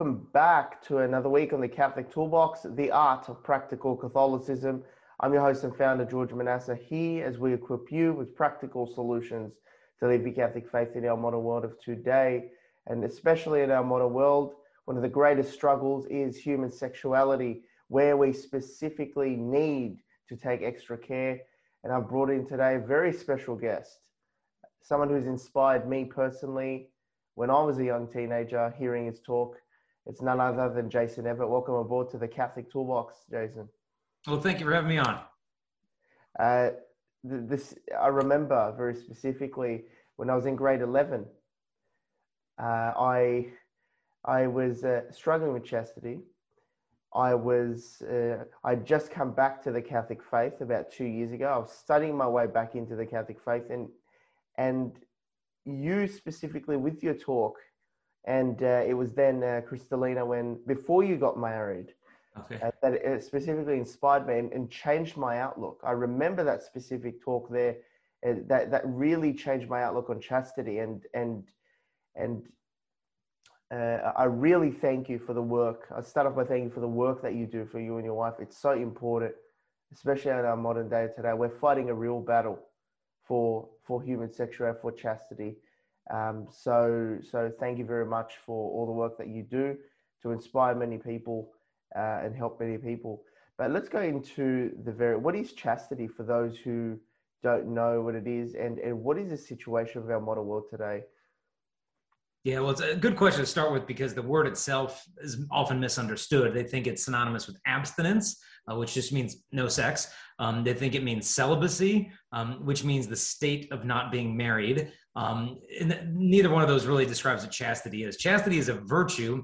Welcome back to another week on the Catholic Toolbox, the art of practical Catholicism. I'm your host and founder, George Manassa, here as we equip you with practical solutions to live your Catholic faith in our modern world of today. And especially in our modern world, one of the greatest struggles is human sexuality, where we specifically need to take extra care. And I've brought in today a very special guest, someone who's inspired me personally when I was a young teenager hearing his talk it's none other than Jason Evert. Welcome aboard to the Catholic Toolbox, Jason. Well, thank you for having me on. Uh, this I remember very specifically when I was in grade eleven. Uh, I I was uh, struggling with chastity. I was uh, I'd just come back to the Catholic faith about two years ago. I was studying my way back into the Catholic faith, and and you specifically with your talk and uh, it was then uh, Crystalina when before you got married okay. uh, that it specifically inspired me and, and, changed my outlook. I remember that specific talk there uh, that that really changed my outlook on chastity and and and. Uh, I really thank you for the work. I start off by thanking you for the work that you do for you and your wife. It's so important, especially in our modern day today. We're fighting a real battle for for human sexuality, for chastity, um, so, so thank you very much for all the work that you do to inspire many people uh, and help many people. But let's go into the very what is chastity for those who don't know what it is, and and what is the situation of our modern world today? Yeah, well, it's a good question to start with because the word itself is often misunderstood. They think it's synonymous with abstinence, uh, which just means no sex. Um, they think it means celibacy, um, which means the state of not being married. Um, and neither one of those really describes what chastity is. Chastity is a virtue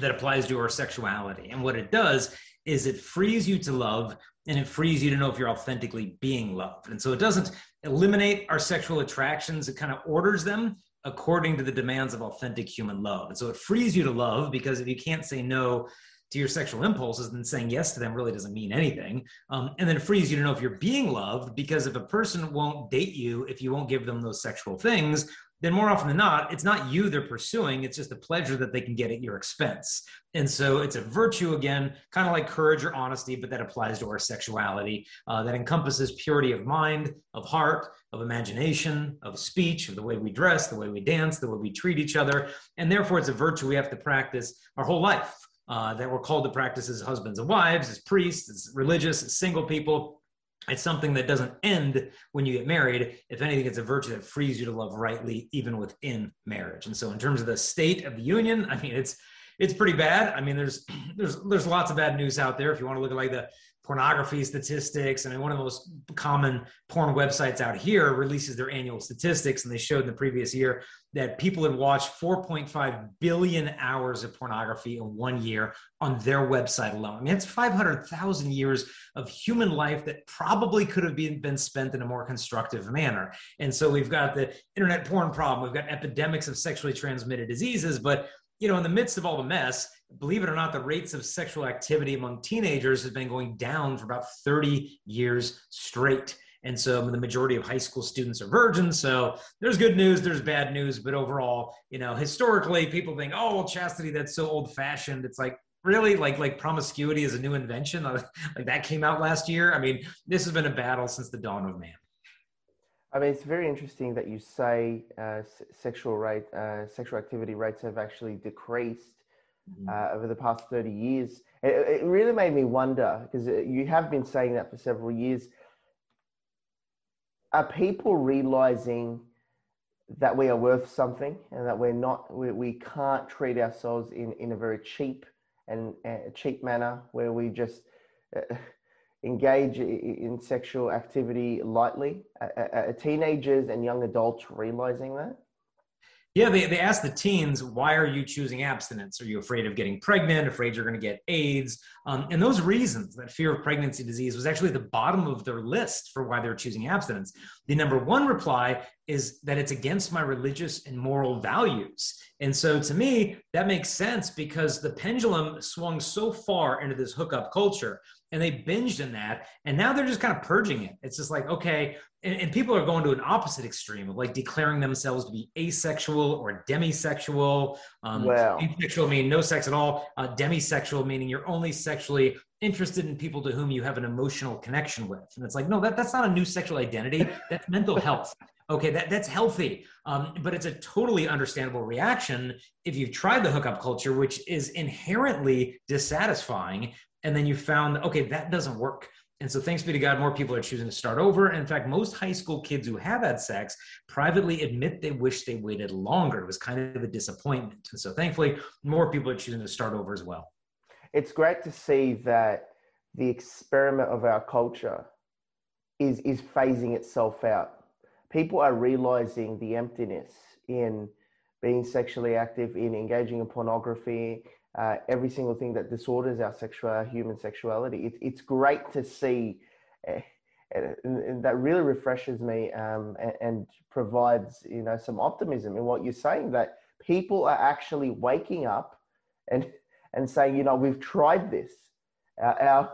that applies to our sexuality. And what it does is it frees you to love and it frees you to know if you're authentically being loved. And so it doesn't eliminate our sexual attractions, it kind of orders them according to the demands of authentic human love. And so it frees you to love because if you can't say no to your sexual impulses, then saying yes to them really doesn't mean anything. Um, and then it frees you to know if you're being loved because if a person won't date you, if you won't give them those sexual things, then more often than not, it's not you they're pursuing, it's just the pleasure that they can get at your expense. And so it's a virtue again, kind of like courage or honesty, but that applies to our sexuality uh, that encompasses purity of mind, of heart, of imagination, of speech, of the way we dress, the way we dance, the way we treat each other. And therefore, it's a virtue we have to practice our whole life. Uh, that we're called to practice as husbands and wives, as priests, as religious, as single people, it's something that doesn't end when you get married. If anything, it's a virtue that frees you to love rightly, even within marriage. And so, in terms of the state of the union, I mean, it's it's pretty bad. I mean, there's there's there's lots of bad news out there. If you want to look at like the pornography statistics. I mean, one of the most common porn websites out here releases their annual statistics, and they showed in the previous year that people had watched 4.5 billion hours of pornography in one year on their website alone. I mean, it's 500,000 years of human life that probably could have been, been spent in a more constructive manner. And so we've got the internet porn problem, we've got epidemics of sexually transmitted diseases, but you know, in the midst of all the mess, believe it or not, the rates of sexual activity among teenagers has been going down for about 30 years straight. And so the majority of high school students are virgins. So there's good news, there's bad news. But overall, you know, historically, people think, oh, well, chastity, that's so old fashioned. It's like, really like like promiscuity is a new invention like that came out last year i mean this has been a battle since the dawn of man I mean, it's very interesting that you say uh, sexual rate, uh, sexual activity rates have actually decreased mm-hmm. uh, over the past 30 years. It, it really made me wonder because uh, you have been saying that for several years. Are people realizing that we are worth something and that we're not, we, we can't treat ourselves in, in a very cheap and uh, cheap manner where we just uh, engage in sexual activity lightly? Are, teenagers and young adults realizing that? Yeah, they, they ask the teens, why are you choosing abstinence? Are you afraid of getting pregnant, afraid you're going to get AIDS? Um, and those reasons, that fear of pregnancy disease, was actually the bottom of their list for why they're choosing abstinence. The number one reply is that it's against my religious and moral values. And so to me, that makes sense because the pendulum swung so far into this hookup culture and they binged in that and now they're just kind of purging it. It's just like okay and, and, people are going to an opposite extreme of like declaring themselves to be asexual or demisexual. Um wow. asexual meaning no sex at all. Uh, demisexual meaning you're only sexually interested in people to whom you have an emotional connection with. And it's like no that, that's not a new sexual identity. That's mental health. Okay that, that's healthy. Um, but it's a totally understandable reaction if you've tried the hookup culture which is inherently dissatisfying and then you found okay that doesn't work. And so thanks be to god more people are choosing to start over. And in fact most high school kids who have had sex privately admit they wish they waited longer. It was kind of a disappointment. And so thankfully more people are choosing to start over as well. It's great to see that the experiment of our culture is is phasing itself out. People are realizing the emptiness in being sexually active in engaging in pornography uh, every single thing that disorders our sexual human sexuality. It, it's great to see, uh, and, and, that really refreshes me um, and, and, provides you know some optimism in what you're saying that people are actually waking up and and saying you know we've tried this. Uh, our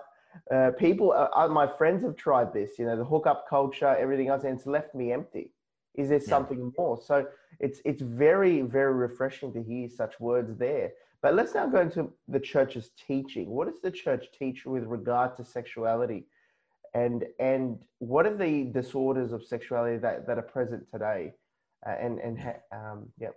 uh, people, uh, my friends have tried this. You know the hookup culture, everything else, and it's left me empty. Is there something yeah. more? So it's it's very very refreshing to hear such words there. But let's now go into the church's teaching. What does the church teach with regard to sexuality? And, and what are the disorders of sexuality that, that are present today? Uh, and, and um, yeah.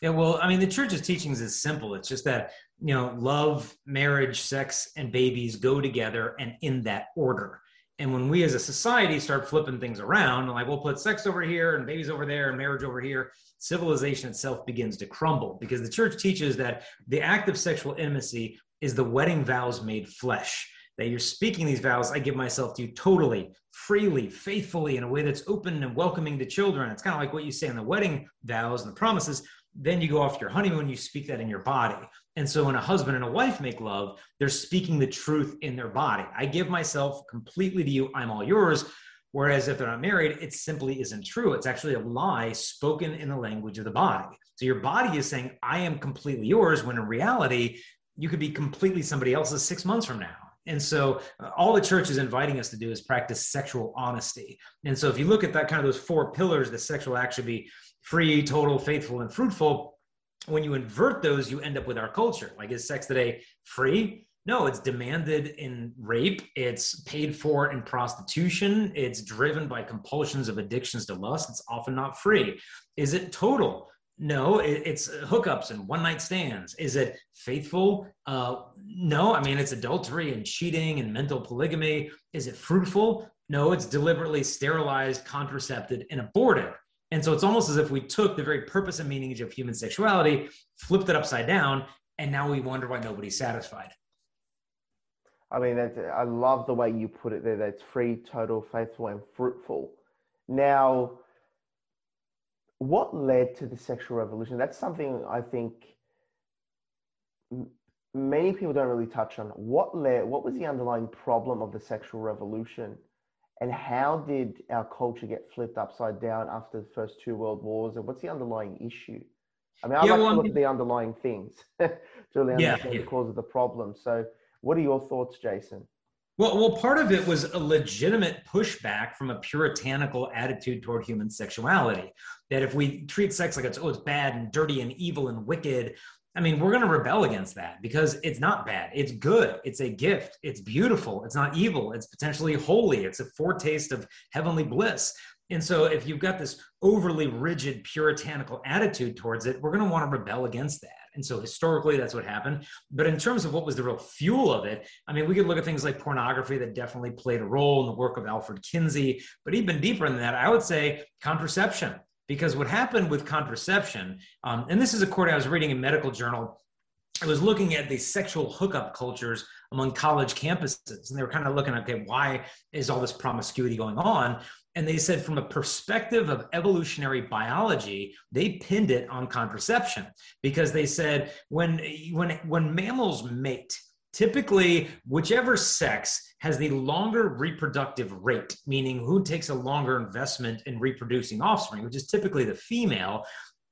Yeah, well, I mean, the church's teachings is simple. It's just that, you know, love, marriage, sex, and babies go together and in that order. And when we as a society start flipping things around, like we'll put sex over here and babies over there and marriage over here, civilization itself begins to crumble because the church teaches that the act of sexual intimacy is the wedding vows made flesh. That you're speaking these vows, I give myself to you totally, freely, faithfully, in a way that's open and welcoming to children. It's kind of like what you say in the wedding vows and the promises. Then you go off your honeymoon, you speak that in your body. And so when a husband and a wife make love, they're speaking the truth in their body. I give myself completely to you, I'm all yours. Whereas if they're not married, it simply isn't true. It's actually a lie spoken in the language of the body. So your body is saying, I am completely yours, when in reality, you could be completely somebody else's six months from now. And so uh, all the church is inviting us to do is practice sexual honesty. And so if you look at that kind of those four pillars, the sexual act should be free, total, faithful, and fruitful. When you invert those, you end up with our culture. Like, is sex today free? No, it's demanded in rape. It's paid for in prostitution. It's driven by compulsions of addictions to lust. It's often not free. Is it total? No, it's hookups and one night stands. Is it faithful? Uh, no, I mean, it's adultery and cheating and mental polygamy. Is it fruitful? No, it's deliberately sterilized, contracepted, and aborted. And so it's almost as if we took the very purpose and meaning of human sexuality, flipped it upside down, and now we wonder why nobody's satisfied. I mean, I love the way you put it there. That's free, total, faithful, and fruitful. Now, what led to the sexual revolution? That's something I think many people don't really touch on. What led? What was the underlying problem of the sexual revolution, and how did our culture get flipped upside down after the first two world wars? And what's the underlying issue? I mean, I yeah, like well, to look at the underlying things to really understand yeah, yeah. the cause of the problem. So what are your thoughts, Jason? Well, well, part of it was a legitimate pushback from a puritanical attitude toward human sexuality. That if we treat sex like it's oh, it's bad and dirty and evil and wicked, I mean, we're going to rebel against that because it's not bad. It's good. It's a gift. It's beautiful. It's not evil. It's potentially holy. It's a foretaste of heavenly bliss. And so, if you've got this overly rigid, puritanical attitude towards it, we're going to want to rebel against that. And so, historically, that's what happened. But in terms of what was the real fuel of it, I mean, we could look at things like pornography that definitely played a role in the work of Alfred Kinsey. But even deeper than that, I would say contraception because what happened with contraception, um, and this is according, I was reading a medical journal, I was looking at the sexual hookup cultures among college campuses, and they were kind of looking okay, why is all this promiscuity going on? And they said, from a perspective of evolutionary biology, they pinned it on contraception because they said when when when mammals mate, typically whichever sex has the longer reproductive rate, meaning who takes a longer investment in reproducing offspring, which is typically the female,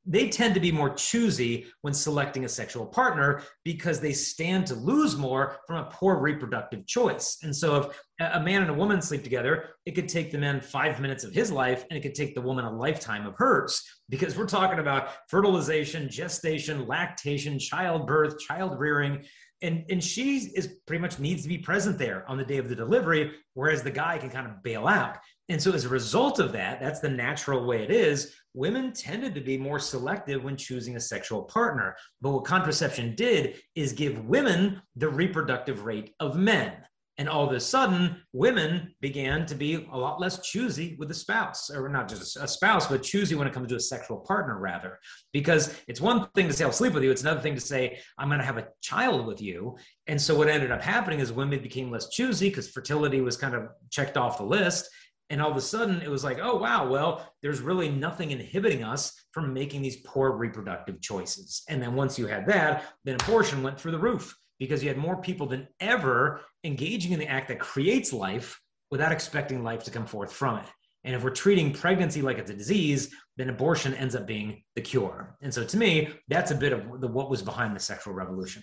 they tend to be more choosy when selecting a sexual partner because they stand to lose more from a poor reproductive choice. And so, if a man and a woman sleep together, it could take the man five minutes of his life and it could take the woman a lifetime of hers because we're talking about fertilization, gestation, lactation, childbirth, child rearing and and she is pretty much needs to be present there on the day of the delivery whereas the guy can kind of bail out and so as a result of that that's the natural way it is women tended to be more selective when choosing a sexual partner but what contraception did is give women the reproductive rate of men and all of a sudden, women began to be a lot less choosy with a spouse, or not just a spouse, but choosy when it comes to a sexual partner, rather. Because it's one thing to say, I'll sleep with you. It's another thing to say, I'm going to have a child with you. And so what ended up happening is women became less choosy because fertility was kind of checked off the list. And all of a sudden, it was like, oh, wow, well, there's really nothing inhibiting us from making these poor reproductive choices. And then once you had that, then abortion went through the roof because you had more people than ever engaging in the act that creates life without expecting life to come forth from it. And if we're treating pregnancy like it's a disease, then abortion ends up being the cure. And so to me, that's a bit of the, what was behind the sexual revolution.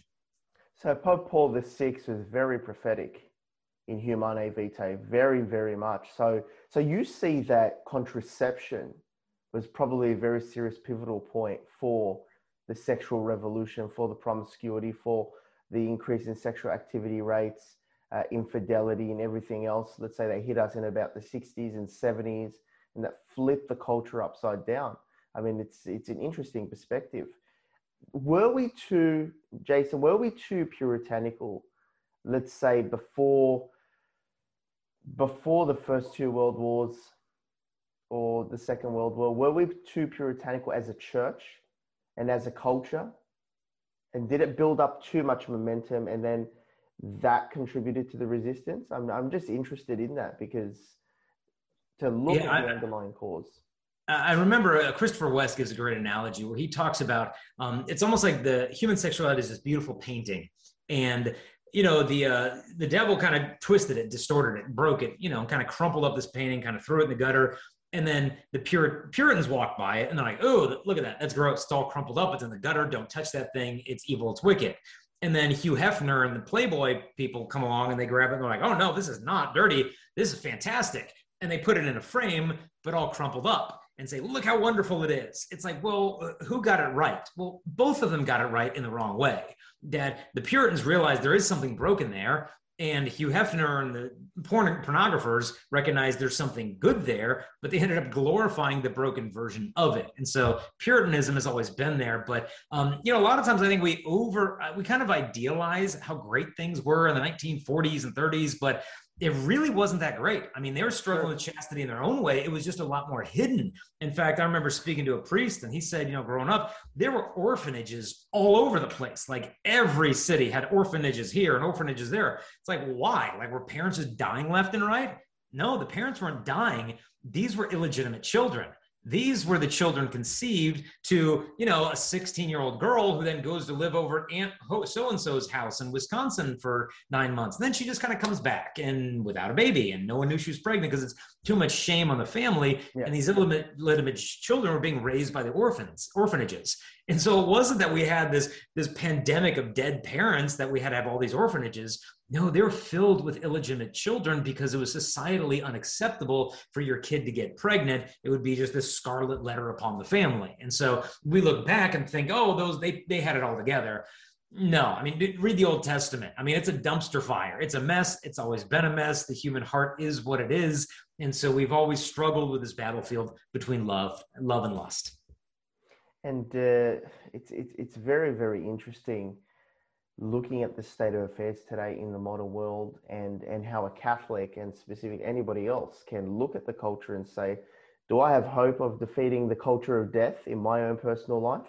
So Pope Paul VI was very prophetic in Humanae Vitae, very, very much. So, so you see that contraception was probably a very serious pivotal point for the sexual revolution, for the promiscuity, for the increase in sexual activity rates, uh, infidelity, and everything else. Let's say they hit us in about the 60s and 70s, and that flipped the culture upside down. I mean, it's it's an interesting perspective. Were we too, Jason? Were we too puritanical? Let's say before before the first two world wars or the second world war were we too puritanical as a church and as a culture? And did it build up too much momentum and then that contributed to the resistance? I'm, I'm just interested in that because to look yeah, at the I, underlying cause. I remember uh, Christopher West gives a great analogy where he talks about um, it's almost like the human sexuality is this beautiful painting, and you know the uh, the devil kind of twisted it, distorted it, broke it, you know, kind of crumpled up this painting, kind of threw it in the gutter, and then the Pur- Puritans walk by it and they're like, oh, look at that. That's gross. It's all crumpled up. It's in the gutter. Don't touch that thing. It's evil. It's wicked. And then Hugh Hefner and the Playboy people come along and they grab it and they're like, oh, no, this is not dirty. This is fantastic. And they put it in a frame, but all crumpled up and say, look how wonderful it is. It's like, well, uh, who got it right? Well, both of them got it right in the wrong way. That the Puritans realized there is something broken there and Hugh Hefner and the porn- pornographers recognized there's something good there, but they ended up glorifying the broken version of it. And so Puritanism has always been there, but um, you know, a lot of times I think we over we kind of idealize how great things were in the 1940s and 30s, but it really wasn't that great. I mean, they were struggling with chastity in their own way. It was just a lot more hidden. In fact, I remember speaking to a priest and he said, you know, growing up, there were orphanages all over the place. Like every city had orphanages here and orphanages there. It's like, why? Like, were parents just dying left and right? No, the parents weren't dying. These were illegitimate children. These were the children conceived to, you know, a 16 year old girl who then goes to live over Aunt so and so's house in Wisconsin for nine months. And then she just kind of comes back and without a baby, and no one knew she was pregnant because it's too much shame on the family. Yeah. And these illegitimate children were being raised by the orphans, orphanages. And so it wasn't that we had this, this pandemic of dead parents that we had to have all these orphanages. No, they were filled with illegitimate children because it was societally unacceptable for your kid to get pregnant. It would be just this scarlet letter upon the family. And so we look back and think, oh, those they they had it all together. No, I mean, read the Old Testament. I mean, it's a dumpster fire. It's a mess. It's always been a mess. The human heart is what it is, and so we've always struggled with this battlefield between love, love and lust. And uh, it's, it's it's very very interesting looking at the state of affairs today in the modern world, and and how a Catholic and specific anybody else can look at the culture and say, do I have hope of defeating the culture of death in my own personal life?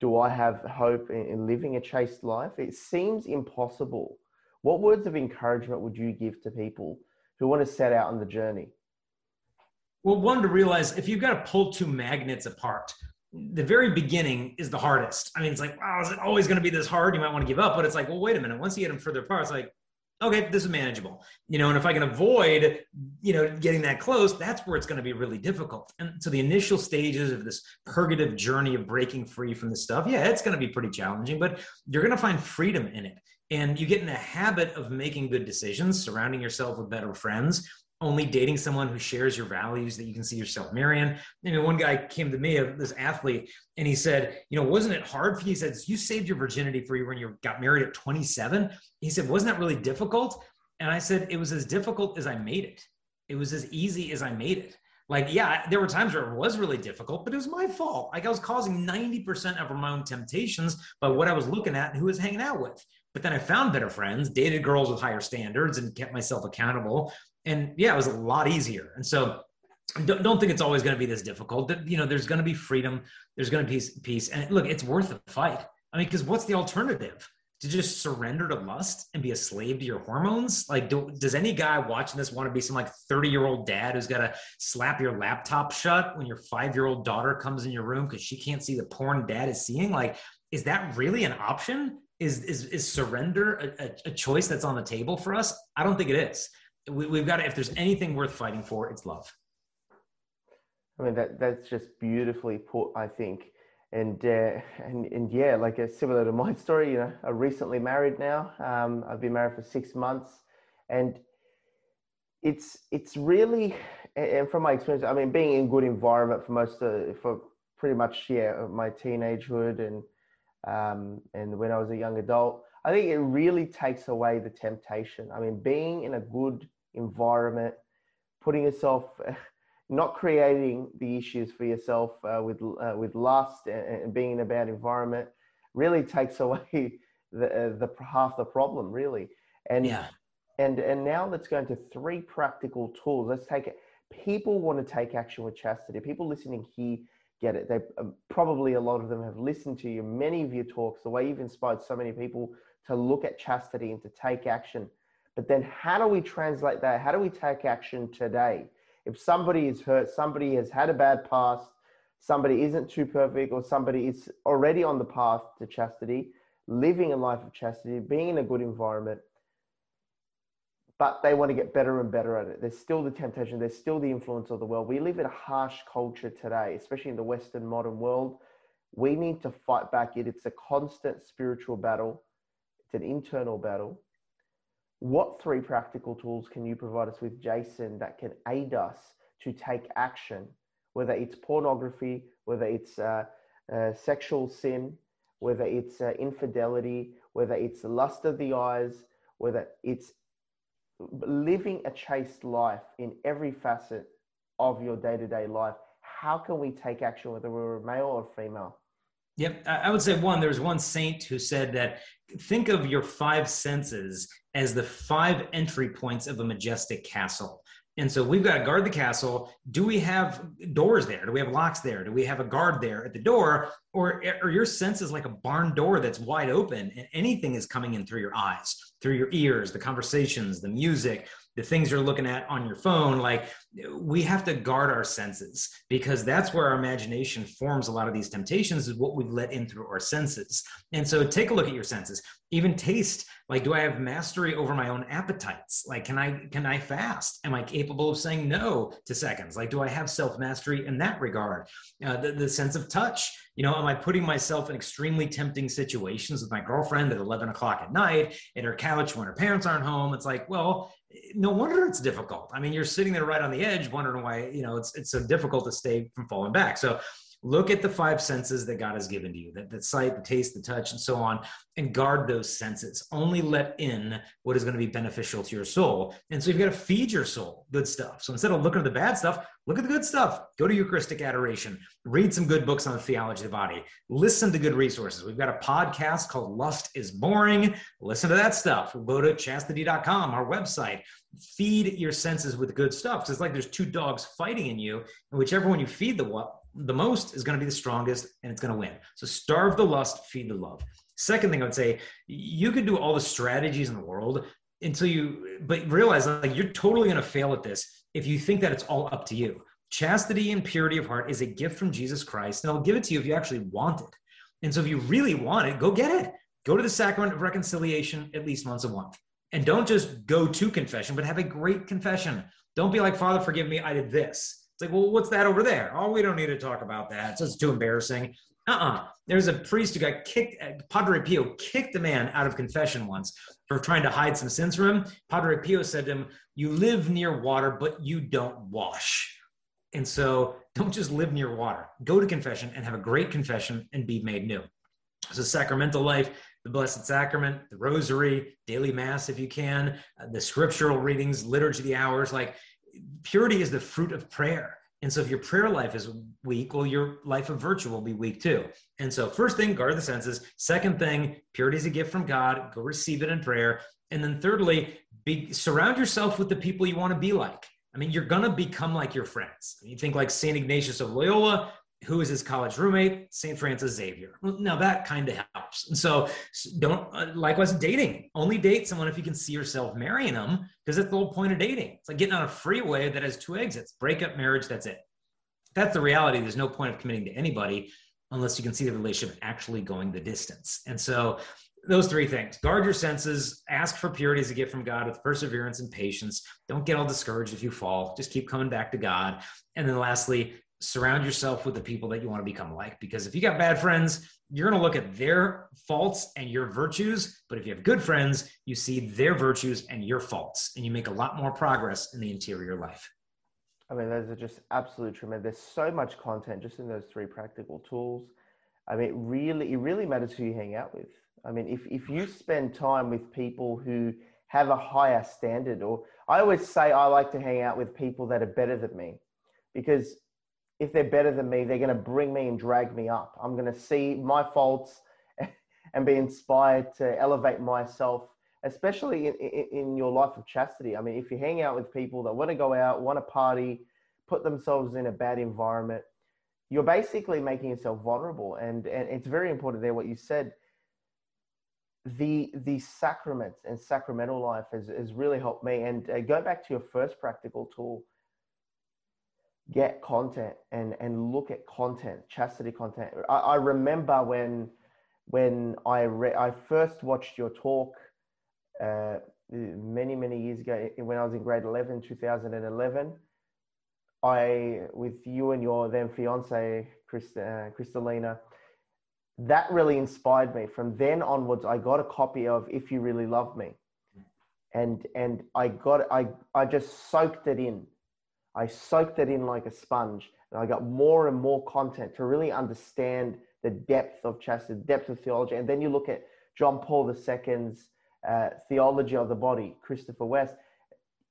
do I have hope in, living a chaste life? It seems impossible. What words of encouragement would you give to people who want to set out on the journey? Well, one to realize if you've got to pull two magnets apart, the very beginning is the hardest. I mean, it's like, wow, is it always going to be this hard? You might want to give up, but it's like, well, wait a minute. Once you get them further apart, it's like, okay, this is manageable. You know, and if I can avoid, you know, getting that close, that's where it's going to be really difficult. And so the initial stages of this purgative journey of breaking free from this stuff, yeah, it's going to be pretty challenging, but you're going to find freedom in it. And you get in a habit of making good decisions, surrounding yourself with better friends, only dating someone who shares your values that you can see yourself marrying. I mean, one guy came to me, uh, this athlete, and he said, you know, wasn't it hard for you? He said, you saved your virginity for you when you got married at 27. He said, wasn't that really difficult? And I said, it was as difficult as I made it. It was as easy as I made it. Like, yeah, there were times where it was really difficult, but it was my fault. Like I was causing 90% of my own temptations by what I was looking at and who I was hanging out with. But then I found better friends, dated girls with higher standards, and kept myself accountable and yeah, it was a lot easier. And so don't, don't think it's always going to be this difficult. You know, there's going to be freedom. There's going to be peace. And look, it's worth the fight. I mean, because what's the alternative? To just surrender to lust and be a slave to your hormones? Like, do, does any guy watching this want to be some like 30 year old dad who's got to slap your laptop shut when your five year old daughter comes in your room because she can't see the porn dad is seeing? Like, is that really an option? Is, is, is surrender a, a, a choice that's on the table for us? I don't think it is we, have got to, if there's anything worth fighting for, it's love. I mean, that, that's just beautifully put, I think. And, uh, and, and yeah, like a similar to my story, you know, I'm recently married now. Um, I've been married for six months and it's, it's really, and from my experience, I mean, being in good environment for most of, for pretty much, yeah, my teenagehood and, um, and when I was a young adult, I think it really takes away the temptation. I mean, being in a good environment, putting yourself, not creating the issues for yourself uh, with uh, with lust and, and, being in a bad environment, really takes away the uh, the half the problem, really. And yeah. and and now let's go into three practical tools. Let's take it. People want to take action with chastity. People listening here get it. They uh, probably a lot of them have listened to you, many of your talks, the way you've inspired so many people to look at chastity and to take action. But then how do we translate that? How do we take action today? If somebody is hurt, somebody has had a bad past, somebody isn't too perfect, or somebody is already on the path to chastity, living a life of chastity, being in a good environment, but they want to get better and better at it. There's still the temptation, there's still the influence of the world. We live in a harsh culture today, especially in the Western modern world. We need to fight back it. It's a constant spiritual battle, it's an internal battle what three practical tools can you provide us with, Jason, that can aid us to take action, whether it's pornography, whether it's uh, uh, sexual sin, whether it's uh, infidelity, whether it's lust of the eyes, whether it's living a chaste life in every facet of your day to day life? How can we take action, whether we're a male or female? Yep. I would say one, there's one saint who said that think of your five senses as the five entry points of a majestic castle. And so we've got to guard the castle. Do we have doors there? Do we have locks there? Do we have a guard there at the door? Or are your senses like a barn door that's wide open and anything is coming in through your eyes, through your ears, the conversations, the music, the things you're looking at on your phone like we have to guard our senses because that's where our imagination forms a lot of these temptations is what we've let in through our senses. And so take a look at your senses. Even taste like do i have mastery over my own appetites? Like can i can i fast? Am i capable of saying no to seconds? Like do i have self mastery in that regard? Uh, the, the sense of touch You know, am I putting myself in extremely tempting situations with my girlfriend at 11 o'clock at night at her couch when her parents aren't home? It's like, well, no wonder it's difficult. I mean, you're sitting there right on the edge, wondering why, you know, it's, it's so difficult to stay from falling back. So look at the five senses that God has given to you that the sight, the taste, the touch, and so on, and guard those senses. Only let in what is going to be beneficial to your soul. And so you've got to feed your soul good stuff. So instead of looking at the bad stuff, look at the good stuff. Go to Eucharistic adoration, read some good books on the theology of the body, listen to good resources. We've got a podcast called Lust is Boring. Listen to that stuff. Go to chastity.com, our website. Feed your senses with good stuff. it's like there's two dogs fighting in you, and whichever one you feed the what the most is going to be the strongest and it's going to win. So starve the lust, feed the love. Second thing I would say, you can do all the strategies in the world until you, but realize like you're totally going to fail at this if you think that it's all up to you. Chastity and purity of heart is a gift from Jesus Christ, and I'll give it to you if you actually want it. And so if you really want it, go get it. Go to the sacrament of reconciliation at least once a month. And don't just go to confession, but have a great confession. Don't be like, Father, forgive me, I did this. It's like, well, what's that over there? Oh, we don't need to talk about that. It's too embarrassing. Uh-uh. There's a priest who got kicked, uh, Padre Pio kicked a man out of confession once for trying to hide some sins from him. Padre Pio said to him, you live near water, but you don't wash. And so don't just live near water. Go to confession and have a great confession and be made new. So sacramental life, the Blessed Sacrament, the Rosary, daily Mass if you can, uh, the scriptural readings, liturgy, the hours, like purity is the fruit of prayer. And so if your prayer life is weak, well, your life of virtue will be weak too. And so first thing, guard the senses. Second thing, purity is a gift from God. Go receive it in prayer. And then thirdly, be, surround yourself with the people you want to be like. I mean, you're going to become like your friends. You think like St. Ignatius of Loyola, who is his college roommate? St. Francis Xavier. Now that kind of helps. And so don't, uh, likewise, dating. Only date someone if you can see yourself marrying them, because that's the whole point of dating. It's like getting on a freeway that has two exits breakup, marriage, that's it. That's the reality. There's no point of committing to anybody unless you can see the relationship actually going the distance. And so those three things guard your senses ask for purity as a gift from god with perseverance and patience don't get all discouraged if you fall just keep coming back to god and then lastly surround yourself with the people that you want to become like because if you got bad friends you're going to look at their faults and your virtues but if you have good friends you see their virtues and your faults and you make a lot more progress in the interior life. I mean those are just absolutely tremendous there's so much content just in those three practical tools. I mean it really it really matters who you hang out with. I mean if, if you spend time with people who have a higher standard or i always say i like to hang out with people that are better than me because if they're better than me, they're going to bring me and drag me up. I'm going to see my faults and be inspired to elevate myself, especially in, in, in, your life of chastity. I mean, if you hang out with people that want to go out, want to party, put themselves in a bad environment, you're basically making yourself vulnerable. And, and it's very important there what you said. The, the sacraments and sacramental life has, has really helped me. And uh, go back to your first practical tool get content and and look at content chastity content. I, I remember when when i re- i first watched your talk uh, many many years ago when i was in grade 11 2011 i with you and your then fiance Christ, uh, Crystalina that really inspired me. From then onwards i got a copy of if you really love me. And and i got i i just soaked it in I soaked it in like a sponge and I got more and more content to really understand the depth of chastity, the depth of theology. And then you look at John Paul II's uh, theology of the body, Christopher West.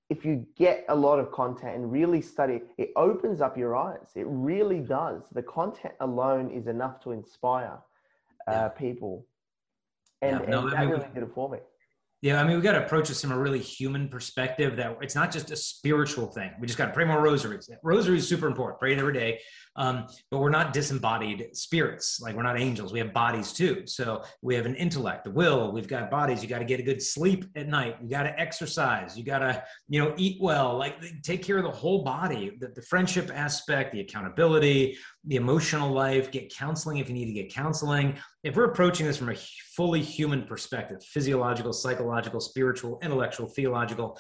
If you get a lot of content and really study, it opens up your eyes. It really does. The content alone is enough to inspire uh, yeah. people. And, yeah, no, and that really did it for me. Yeah, I mean, we got to approach this from a really human perspective that it's not just a spiritual thing. We just got to pray more rosaries. Rosary is super important. Pray it every day. Um, but we're not disembodied spirits. Like we're not angels. We have bodies too. So we have an intellect, the will. We've got bodies. You got to get a good sleep at night. You got to exercise. You got to, you know, eat well. Like take care of the whole body. The, the friendship aspect, the accountability, the emotional life. Get counseling if you need to get counseling. If we're approaching this from a fully human perspective, physiological, psychological, spiritual, intellectual, theological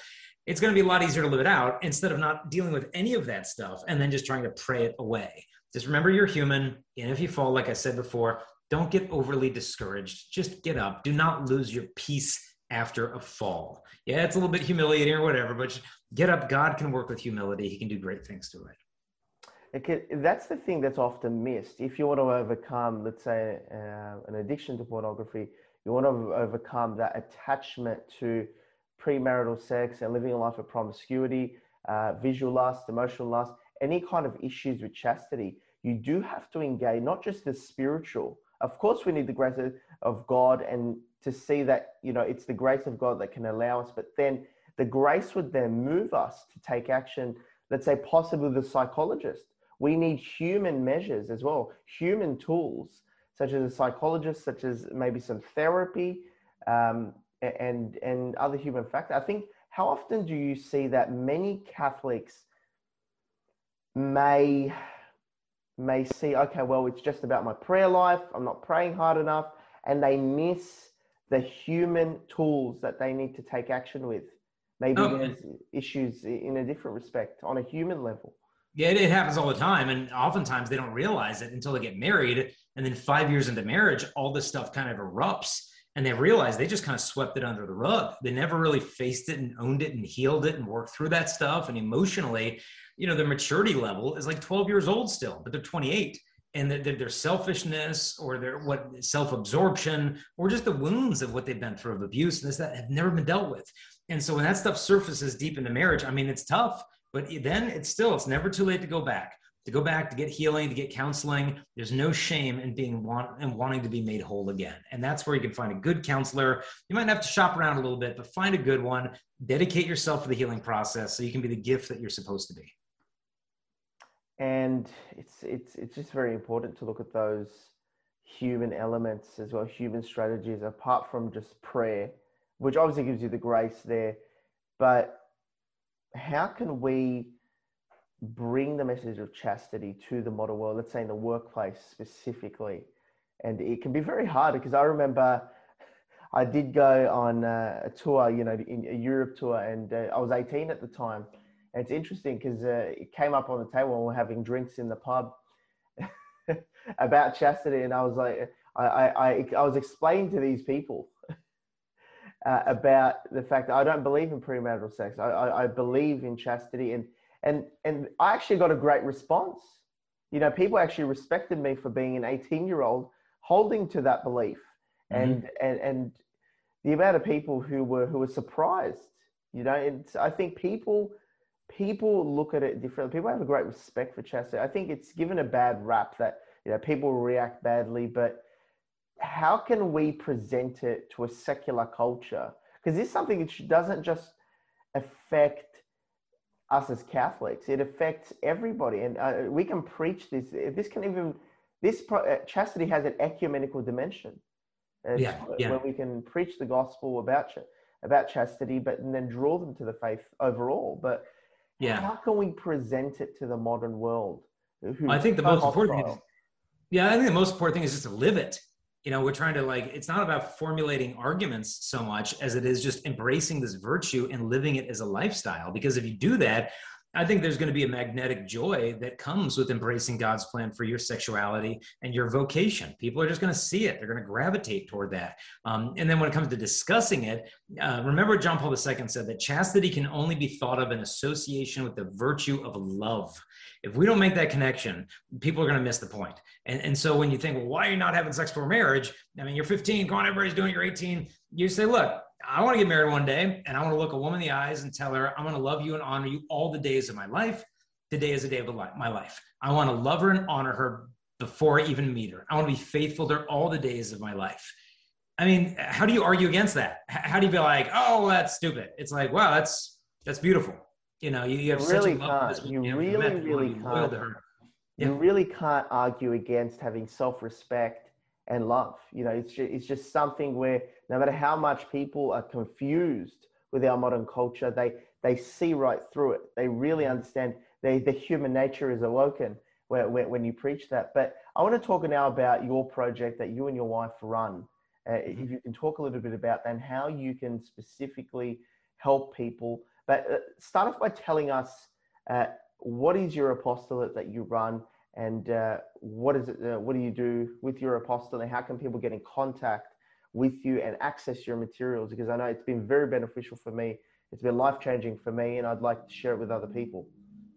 it's going to be a lot easier to live it out instead of not dealing with any of that stuff and then just trying to pray it away. just remember you're human. And if you fall, like I said before, don't get overly discouraged. Just get up. Do not lose your peace after a fall. Yeah, it's a little bit humiliating or whatever, but get up. God can work with humility. He can do great things through it. Okay, that's the thing that's often missed. If you want to overcome, let's say, uh, an addiction to pornography, you want to overcome that attachment to premarital sex and living a life of promiscuity, uh, visual lust, emotional lust, any kind of issues with chastity. You do have to engage not just the spiritual. Of course, we need the grace of God and to see that you know it's the grace of God that can allow us, but then the grace would then move us to take action. Let's say possibly the psychologist we need human measures as well, human tools, such as a psychologist, such as maybe some therapy, um, and and other human factors. I think how often do you see that many Catholics may may see, okay, well, it's just about my prayer life. I'm not praying hard enough, and they miss the human tools that they need to take action with. Maybe oh, there's issues in a different respect on a human level. Yeah, it, happens all the time. And oftentimes they don't realize it until they get married. And then five years into marriage, all this stuff kind of erupts and they realize they just kind of swept it under the rug. They never really faced it and owned it and healed it and worked through that stuff. And emotionally, you know, their maturity level is like 12 years old still, but they're 28. And their, their selfishness or their what self-absorption or just the wounds of what they've been through of abuse and this that have never been dealt with. And so when that stuff surfaces deep into marriage, I mean, it's tough but then it's still, it's never too late to go back, to go back, to get healing, to get counseling. There's no shame in being want and wanting to be made whole again. And that's where you can find a good counselor. You might have to shop around a little bit, but find a good one. Dedicate yourself to the healing process so you can be the gift that you're supposed to be. And it's it's it's just very important to look at those human elements as well, human strategies apart from just prayer, which obviously gives you the grace there. But how can we bring the message of chastity to the modern world, let's say in the workplace specifically? And it can be very hard because I remember I did go on a tour, you know, in a Europe tour, and uh, I was 18 at the time. And it's interesting because uh, it came up on the table when we we're having drinks in the pub about chastity, and I was like, I, I, I was explaining to these people uh, about the fact that I don't believe in premarital sex. I, I, I, believe in chastity, and and and I actually got a great response. You know, people actually respected me for being an 18 year old holding to that belief, mm-hmm. and and and the amount of people who were who were surprised. You know, and I think people people look at it differently. People have a great respect for chastity. I think it's given a bad rap that you know people react badly, but how can we present it to a secular culture? Because this is something that doesn't just affect us as Catholics; it affects everybody, and uh, we can preach this. This can even this uh, chastity has an ecumenical dimension. yeah, yeah. Where we can preach the gospel about about chastity, but and then draw them to the faith overall. But yeah, how can we present it to the modern world? I think the most important thing. Is, yeah, I think the most important thing is just to live it you know we're trying to like it's not about formulating arguments so much as it is just embracing this virtue and living it as a lifestyle. Because if you do that I think there's going to be a magnetic joy that comes with embracing God's plan for your sexuality and your vocation. People are just going to see it. They're going to gravitate toward that. Um, and then when it comes to discussing it, uh, remember John Paul II said that chastity can only be thought of in association with the virtue of love. If we don't make that connection, people are going to miss the point. And, and so when you think, well, why are you not having sex before marriage? I mean, you're 15, come on, everybody's doing it, you're 18. You say, look, I want to get married one day and I want to look a woman in the eyes and tell her, I'm going to love you and honor you all the days of my life. Today is a day of my life. I want to love her and honor her before I even meet her. I want to be faithful to her all the days of my life. I mean, how do you argue against that? How do you be like, oh, that's stupid? It's like, wow, that's that's beautiful. You know, you, you have you really can't. You, you really, really can't. You really can't argue against having self-respect and love. You know, it's just, it's just something where no matter how much people are confused with our modern culture, they, they see right through it. They really mm-hmm. understand they, the human nature is awoken when, when, when you preach that. But I want to talk now about your project that you and your wife run. Uh, mm-hmm. If you can talk a little bit about that and how you can specifically help people. But uh, start off by telling us uh, what is your apostolate that you run and uh, what is it? Uh, what do you do with your apostle, and how can people get in contact with you and access your materials? Because I know it's been very beneficial for me. It's been life changing for me, and I'd like to share it with other people.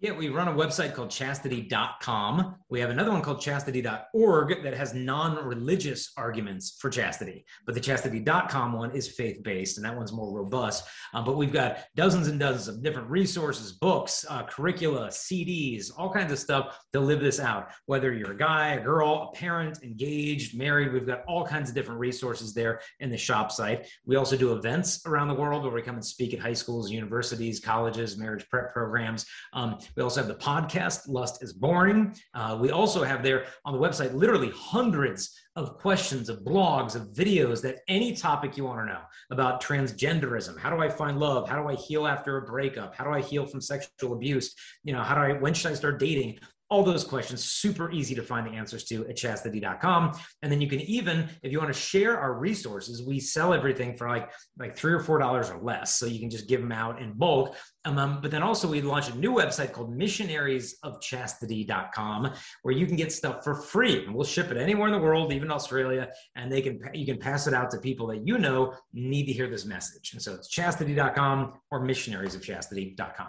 Yeah, we run a website called chastity.com. We have another one called chastity.org that has non religious arguments for chastity. But the chastity.com one is faith based, and that one's more robust. Um, but we've got dozens and dozens of different resources, books, uh, curricula, CDs, all kinds of stuff to live this out. Whether you're a guy, a girl, a parent, engaged, married, we've got all kinds of different resources there in the shop site. We also do events around the world where we come and speak at high schools, universities, colleges, marriage prep programs. Um, we also have the podcast, Lust is Boring. Uh, we also have there on the website literally hundreds of questions, of blogs, of videos that any topic you want to know about transgenderism. How do I find love? How do I heal after a breakup? How do I heal from sexual abuse? You know, how do I, when should I start dating? All those questions super easy to find the answers to at chastity.com and then you can even if you want to share our resources we sell everything for like like three or four dollars or less. So you can just give them out in bulk. Um, um, but then also we launched a new website called missionariesofchastity.com where you can get stuff for free. And we'll ship it anywhere in the world even australia and they can you can pass it out to people that you know need to hear this message. And so it's chastity.com or missionariesofchastity.com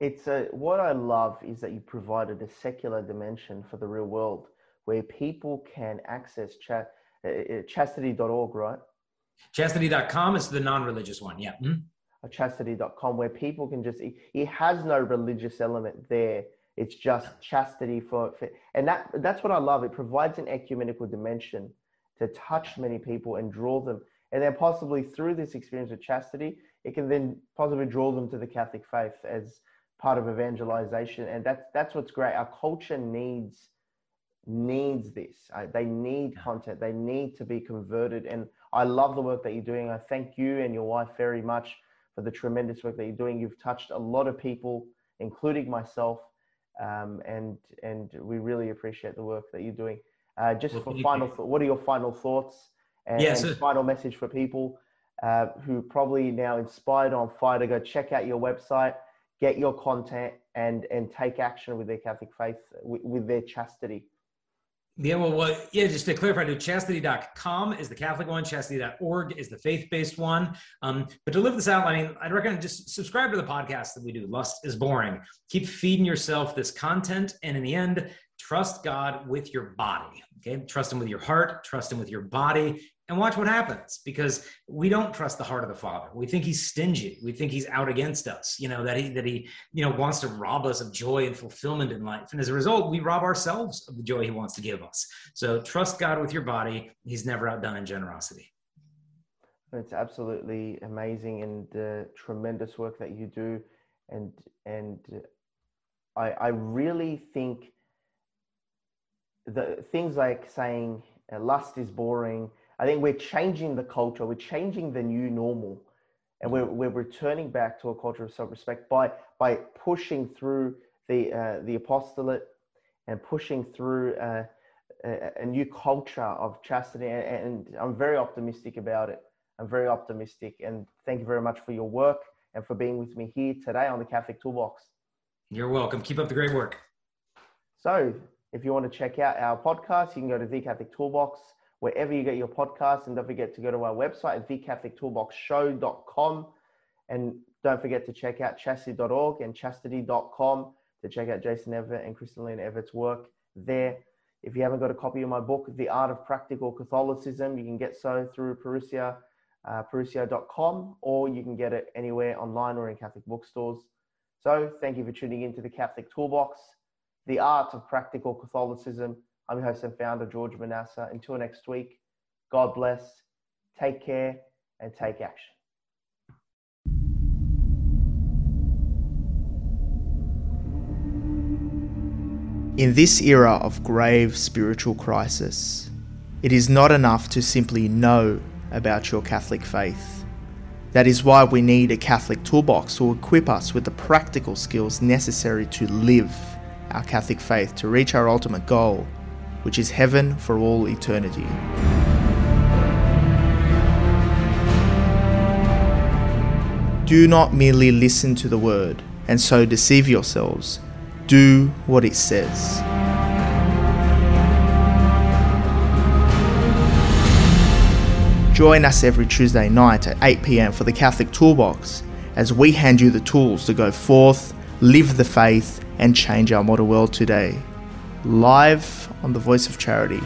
it's a, what I love is that you provided a secular dimension for the real world where people can access cha- uh, uh chastity.org, right? Chastity.com is the non religious one, yeah. Mm-hmm. Chastity.com, where people can just, it, it, has no religious element there. It's just chastity for, for, and that that's what I love. It provides an ecumenical dimension to touch many people and draw them. And then possibly through this experience of chastity, it can then possibly draw them to the Catholic faith as part of evangelization and that's that's what's great. Our culture needs needs this. Uh, they need content. They need to be converted and i love the work that you're doing. I thank you and your wife very much for the tremendous work that you're doing. You've touched a lot of people including myself um, and and we really appreciate the work that you're doing. Uh, just well, for final th- what are your final thoughts and, and final message for people uh, who probably now inspired on fire to go check out your website get your content and and take action with their Catholic faith with, with their chastity. Yeah, well, yeah, just to clarify, to chastity.com is the Catholic one, chastity.org is the faith based one. Um, but to live this out, I mean, I'd recommend just subscribe to the podcast that we do. Lust is boring. Keep feeding yourself this content. And in the end, trust God with your body. Okay. Trust Him with your heart, trust Him with your body, and watch what happens because we don't trust the heart of the father. We think he's stingy. We think he's out against us you know that he that he you know wants to rob us of joy and fulfillment in life. And as a result we rob ourselves of the joy he wants to give us. So trust god with your body. He's never outdone in generosity. It's absolutely amazing and uh, tremendous work that you do. And and i i really think the things like saying uh, lust is boring I think we're changing the culture, we're changing the new normal, and we're, we're returning back to a culture of self-respect by by pushing through the uh, the apostolate and pushing through uh, a, a, new culture of chastity. And, and I'm very optimistic about it. I'm very optimistic, and thank you very much for your work and for being with me here today on the Catholic Toolbox. You're welcome. Keep up the great work. So, if you want to check out our podcast, you can go to the Catholic Toolbox wherever you get your podcasts. And don't forget to go to our website at thecatholictoolboxshow.com. And don't forget to check out chastity.org and chastity.com to check out Jason Evert and Crystalina Evert's work there. If you haven't got a copy of my book, The Art of Practical Catholicism, you can get so through Parousia, uh, or you can get it anywhere online or in Catholic bookstores. So thank you for tuning in to the Catholic Toolbox, The Art of Practical Catholicism. I'm your host and founder, George Manassa. Until next week, God bless, take care, and take action. In this era of grave spiritual crisis, it is not enough to simply know about your Catholic faith. That is why we need a Catholic toolbox to equip us with the practical skills necessary to live our Catholic faith to reach our ultimate goal which is heaven for all eternity. Do not merely listen to the word and so deceive yourselves. Do what it says. Join us every Tuesday night at 8 pm for the Catholic Toolbox as we hand you the tools to go forth, live the faith, and change our modern world today. Live on the Voice of Charity.